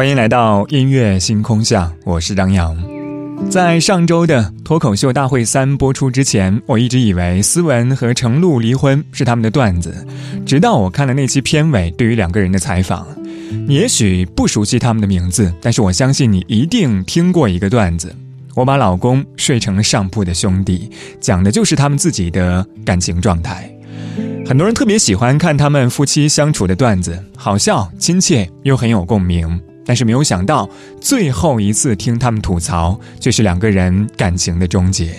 欢迎来到音乐星空下，我是张扬。在上周的脱口秀大会三播出之前，我一直以为思文和程璐离婚是他们的段子，直到我看了那期片尾对于两个人的采访。你也许不熟悉他们的名字，但是我相信你一定听过一个段子：我把老公睡成了上铺的兄弟，讲的就是他们自己的感情状态。很多人特别喜欢看他们夫妻相处的段子，好笑、亲切又很有共鸣。但是没有想到，最后一次听他们吐槽，却是两个人感情的终结。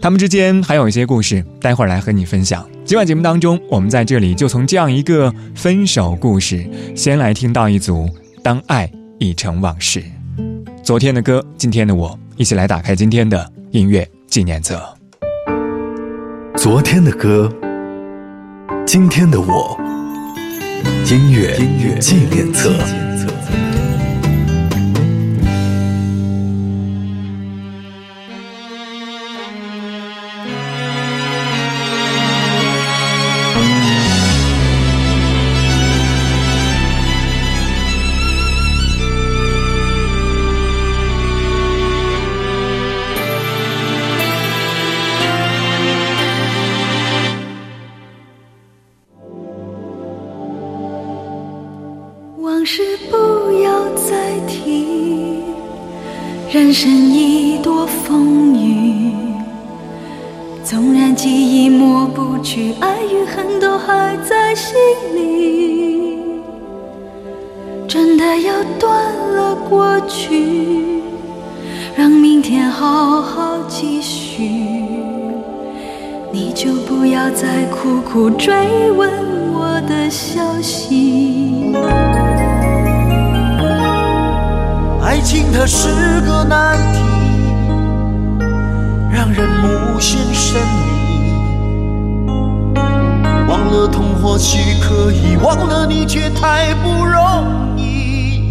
他们之间还有一些故事，待会儿来和你分享。今晚节目当中，我们在这里就从这样一个分手故事，先来听到一组《当爱已成往事》。昨天的歌，今天的我，一起来打开今天的音乐纪念册。昨天的歌，今天的我，音乐纪念册。不要再苦苦追问我的消息。爱情它是个难题，让人无限神秘。忘了痛或许可以，忘了你却太不容易。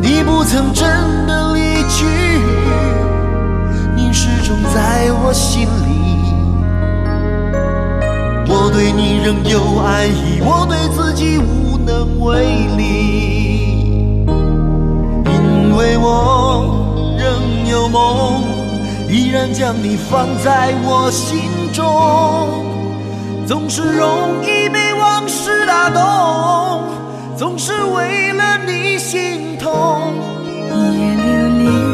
你不曾真的离去，你始终在我心里。我对你仍有爱意，我对自己无能为力。因为我仍有梦，依然将你放在我心中。总是容易被往事打动，总是为了你心痛。一夜流连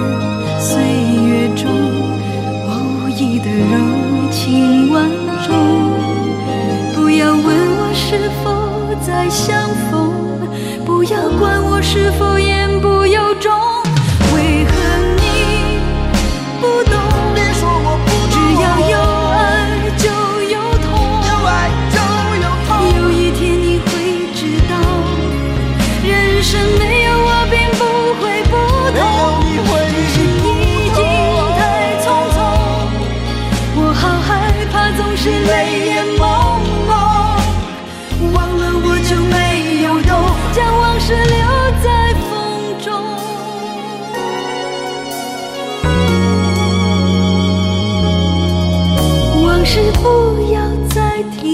要再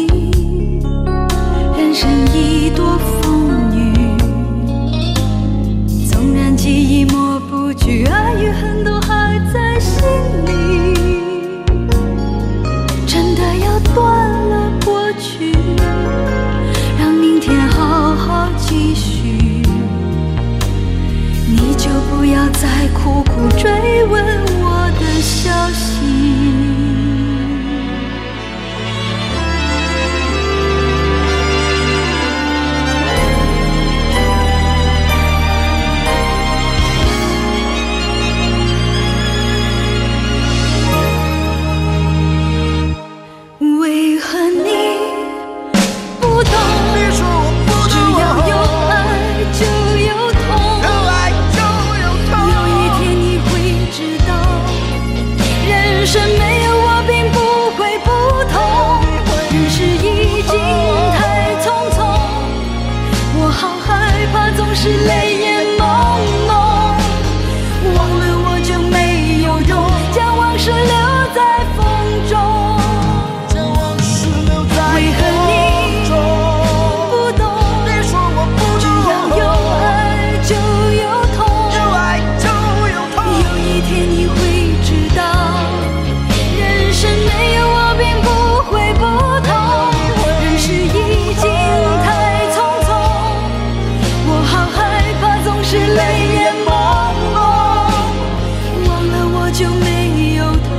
就没有痛。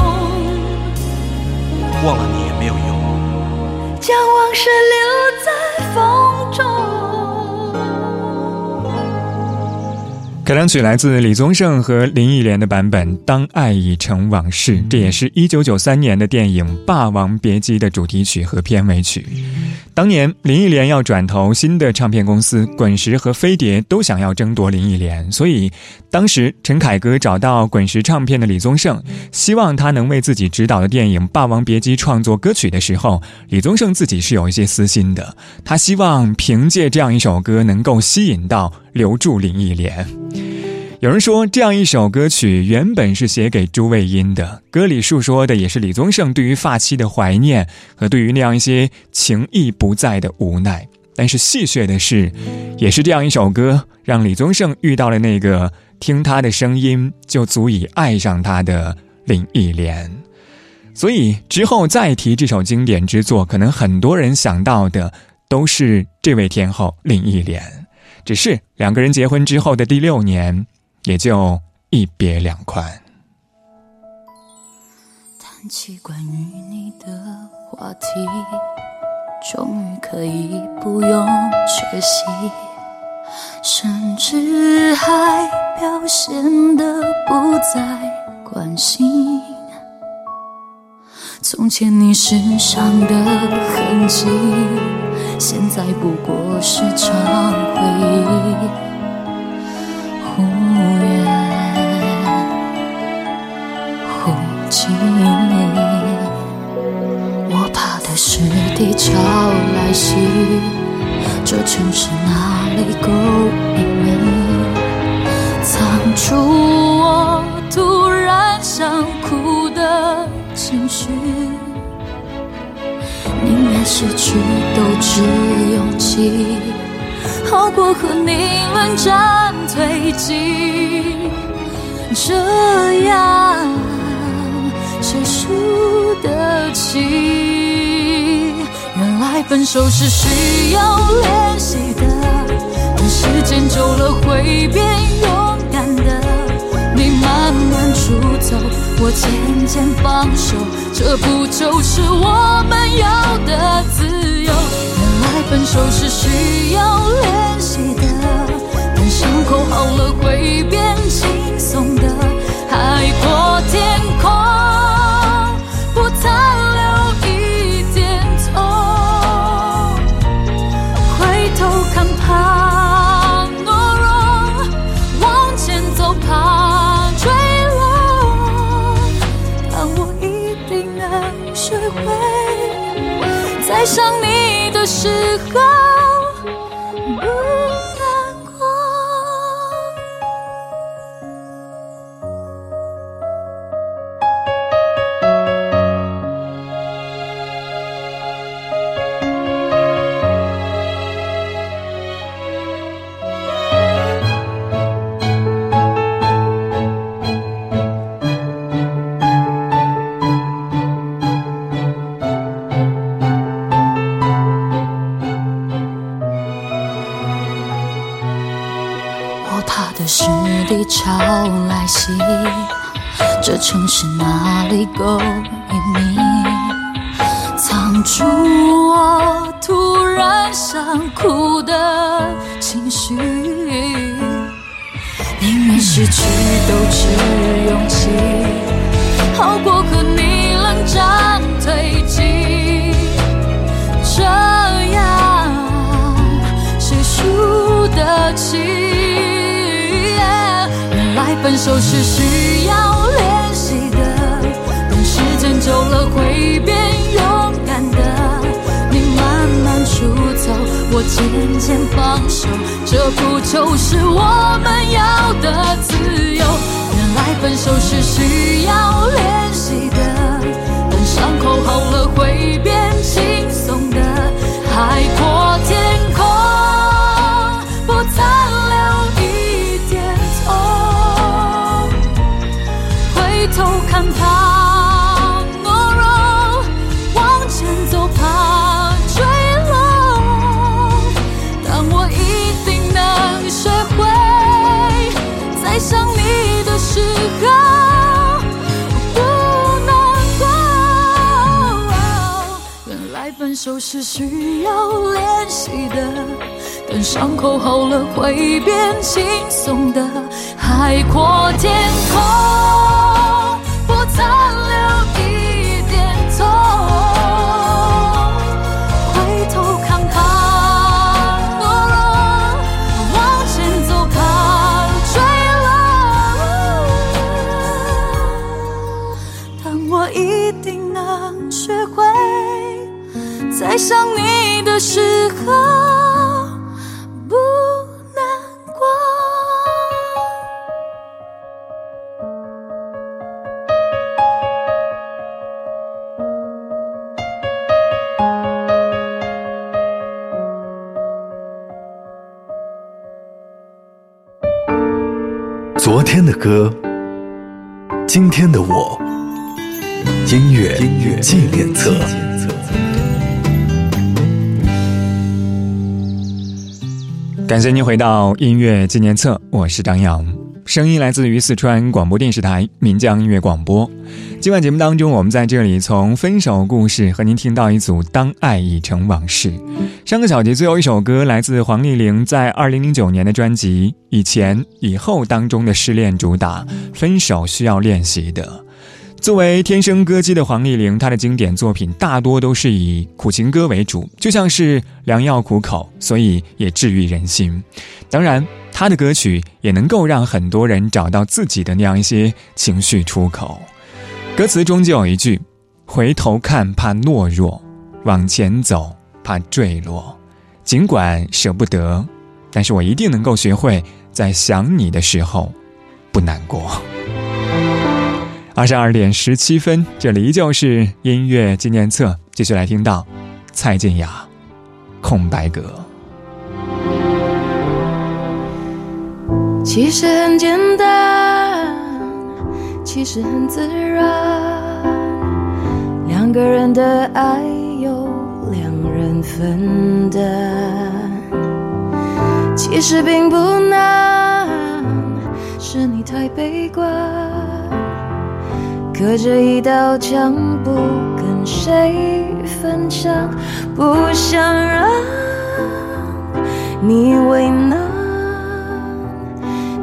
忘了你也没有用。开场曲来自李宗盛和林忆莲的版本《当爱已成往事》，这也是一九九三年的电影《霸王别姬》的主题曲和片尾曲。当年林忆莲要转投新的唱片公司，滚石和飞碟都想要争夺林忆莲，所以当时陈凯歌找到滚石唱片的李宗盛，希望他能为自己执导的电影《霸王别姬》创作歌曲的时候，李宗盛自己是有一些私心的，他希望凭借这样一首歌能够吸引到。留住林忆莲。有人说，这样一首歌曲原本是写给朱卫茵的，歌里述说的也是李宗盛对于发妻的怀念和对于那样一些情意不在的无奈。但是戏谑的是，也是这样一首歌，让李宗盛遇到了那个听他的声音就足以爱上他的林忆莲。所以之后再提这首经典之作，可能很多人想到的都是这位天后林忆莲。只是两个人结婚之后的第六年，也就一别两宽。谈起关于你的话题，终于可以不用缺席，甚至还表现得不再关心。从前你身上的痕迹。现在不过是场回忆，忽远忽近。我怕的是地潮来袭，这城市哪里去都只勇气，好过和你冷战推进。这样谁输得起？原来分手是需要练习的，等时间久了会变勇。出走，我渐渐放手，这不就是我们要的自由？原来分手是需要练习的，等伤口好了会变轻松的。海阔天的是。哪里够隐秘，藏住我突然想哭的情绪。宁愿失去都只勇气，好过和你冷战推进。这样谁输得起？原来分手是需我渐渐放手，这不就是我们要的自由？原来分手是需要练习的，等伤口好了会变分手是需要练习的，等伤口好了会变轻松的。海阔天空，想你的时候不难过。昨天的歌，今天的我，音乐音乐纪念册。感谢您回到音乐纪念册，我是张扬，声音来自于四川广播电视台岷江音乐广播。今晚节目当中，我们在这里从分手故事和您听到一组《当爱已成往事》。上个小节最后一首歌来自黄丽玲在二零零九年的专辑《以前以后》当中的失恋主打《分手需要练习的》。作为天生歌姬的黄丽玲，她的经典作品大多都是以苦情歌为主，就像是良药苦口，所以也治愈人心。当然，她的歌曲也能够让很多人找到自己的那样一些情绪出口。歌词中就有一句：“回头看怕懦弱，往前走怕坠落。尽管舍不得，但是我一定能够学会在想你的时候不难过。”二十二点十七分，这里依旧是音乐纪念册，继续来听到蔡健雅《空白格》。其实很简单，其实很自然，两个人的爱由两人分担，其实并不难，是你太悲观。隔着一道墙，不跟谁分享，不想让你为难。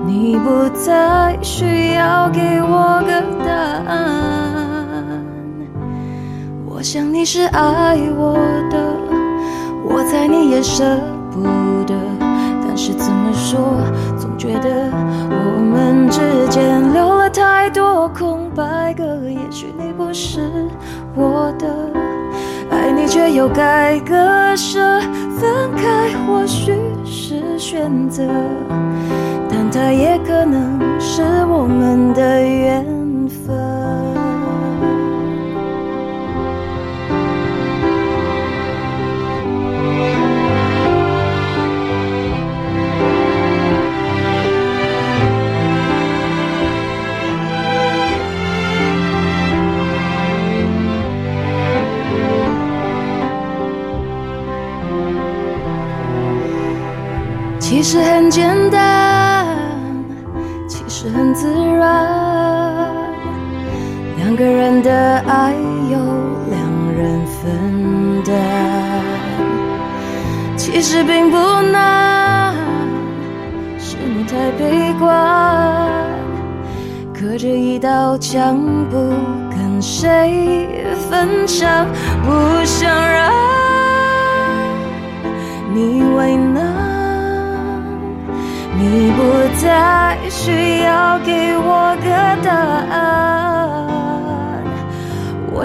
你不再需要给我个答案。我想你是爱我的，我猜你也舍不得。但是怎么说，觉得我们之间留了太多空白格。也许你不是我的，爱你却又该割舍。分开或许是选择，但它也可能是我们的缘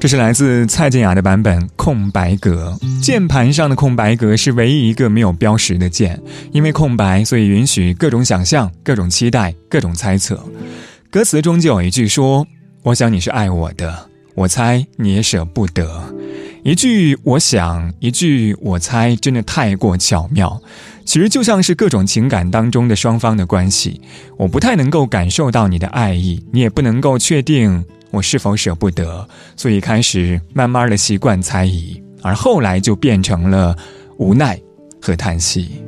这是来自蔡健雅的版本《空白格》。键盘上的空白格是唯一一个没有标识的键，因为空白，所以允许各种想象、各种期待、各种猜测。歌词中就有一句说：“我想你是爱我的，我猜你也舍不得。”一句“我想”，一句“我猜”，真的太过巧妙。其实就像是各种情感当中的双方的关系，我不太能够感受到你的爱意，你也不能够确定。我是否舍不得？所以开始慢慢的习惯猜疑，而后来就变成了无奈和叹息。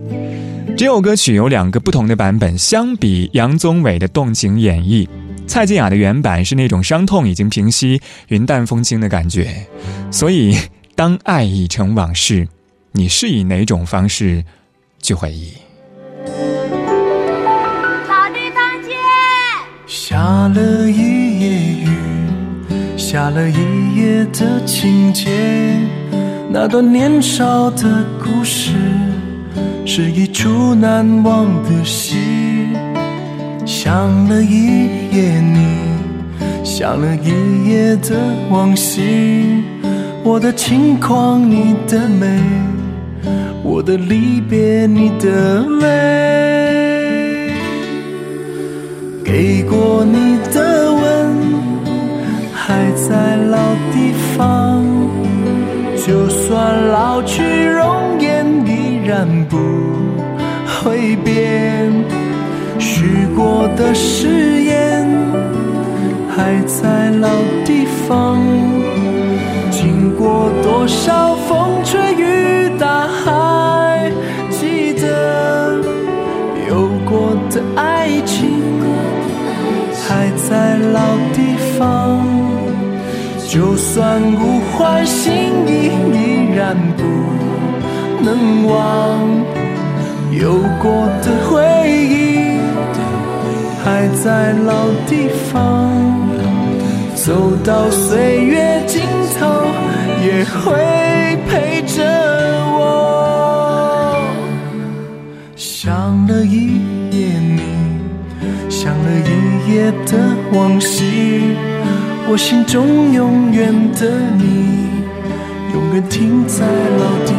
这首歌曲有两个不同的版本，相比杨宗纬的动情演绎，蔡健雅的原版是那种伤痛已经平息、云淡风轻的感觉。所以，当爱已成往事，你是以哪种方式去回忆？老弟，堂姐，下了一。下了一夜的情节，那段年少的故事是一出难忘的戏。想了一夜你，想了一夜的往昔，我的轻狂你的美，我的离别你的泪，给过你的。还在老地方，就算老去容颜依然不会变。许过的誓言还在老地方，经过多少风吹雨在老地方。就算物换星移，依然不能忘。有过的回忆还在老地方，走到岁月尽头也会陪着我。想了一夜你，想了一夜的往昔。我心中永远的你，永远停在老地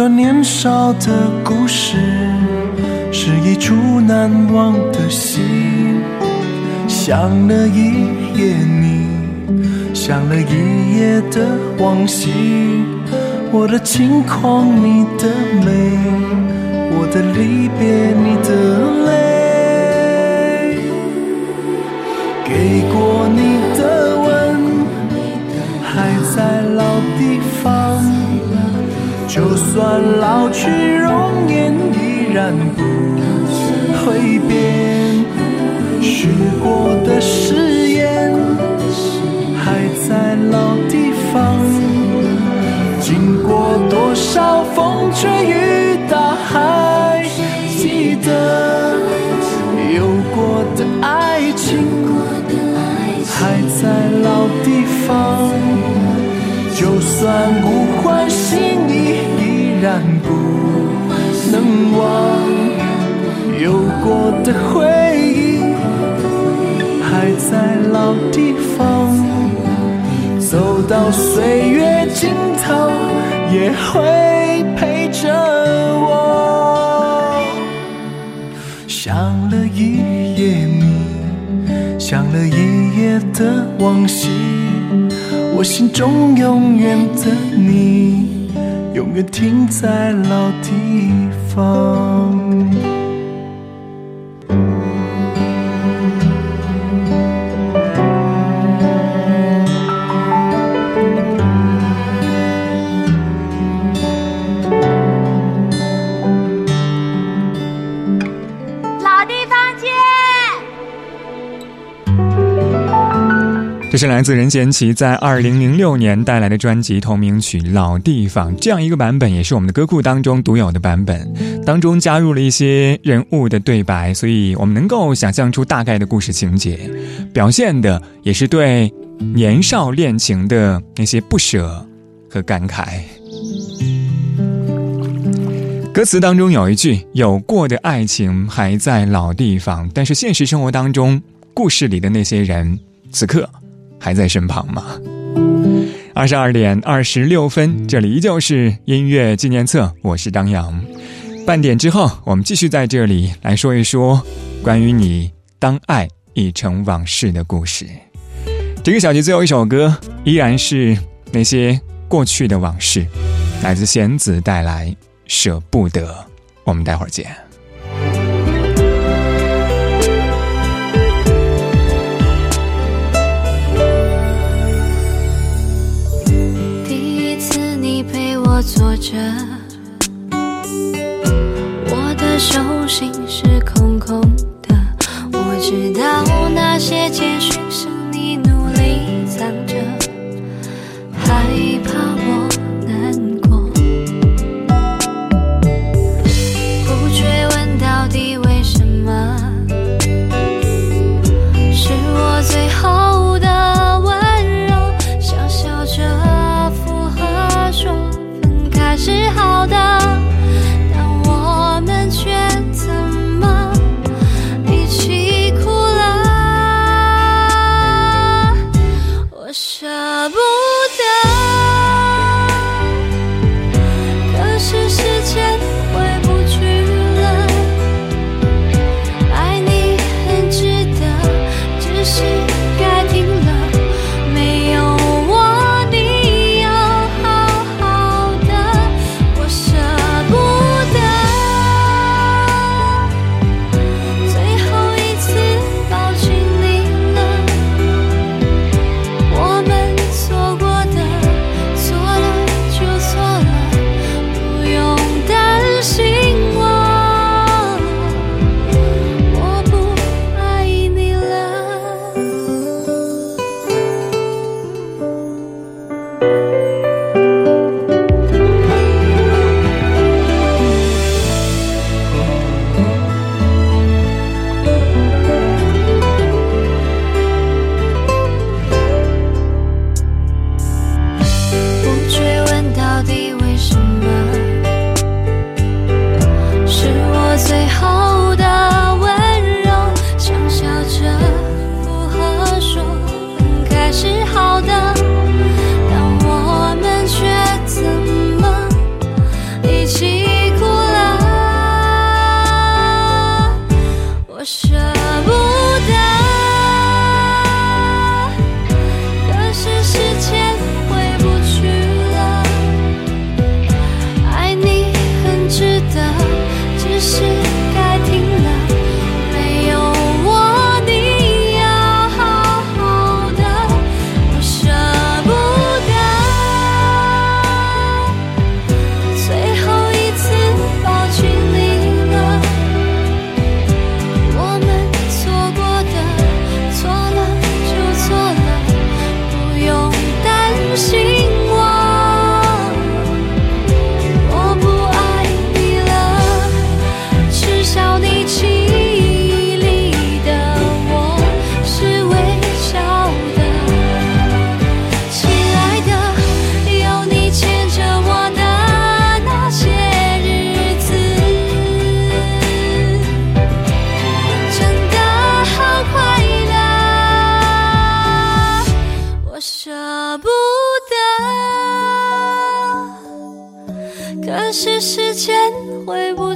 段年少的故事是一出难忘的戏。想了一夜你，想了一夜的往昔，我的轻狂你的美，我的离别你的泪，给过你的吻还。在老地方，就算老去容颜依然不会变。许过的誓言还在老地方，经过多少风吹雨打，还记得有过的爱情还在老地方。就算物换星移，依然不能忘。有过的回忆还在老地方，走到岁月尽头也会陪着我。想了一夜你，想了一夜的往昔，我心中永远的你，永远停在老地方。这是来自任贤齐在二零零六年带来的专辑同名曲《老地方》，这样一个版本也是我们的歌库当中独有的版本，当中加入了一些人物的对白，所以我们能够想象出大概的故事情节，表现的也是对年少恋情的那些不舍和感慨。歌词当中有一句：“有过的爱情还在老地方”，但是现实生活当中，故事里的那些人，此刻。还在身旁吗？二十二点二十六分，这里依旧是音乐纪念册，我是张扬。半点之后，我们继续在这里来说一说关于你当爱已成往事的故事。这个小节最后一首歌依然是那些过去的往事，来自弦子带来《舍不得》。我们待会儿见。坐着，我的手心是空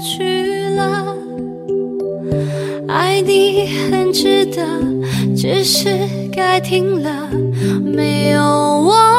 去了。爱你很值得只是该停了。没有我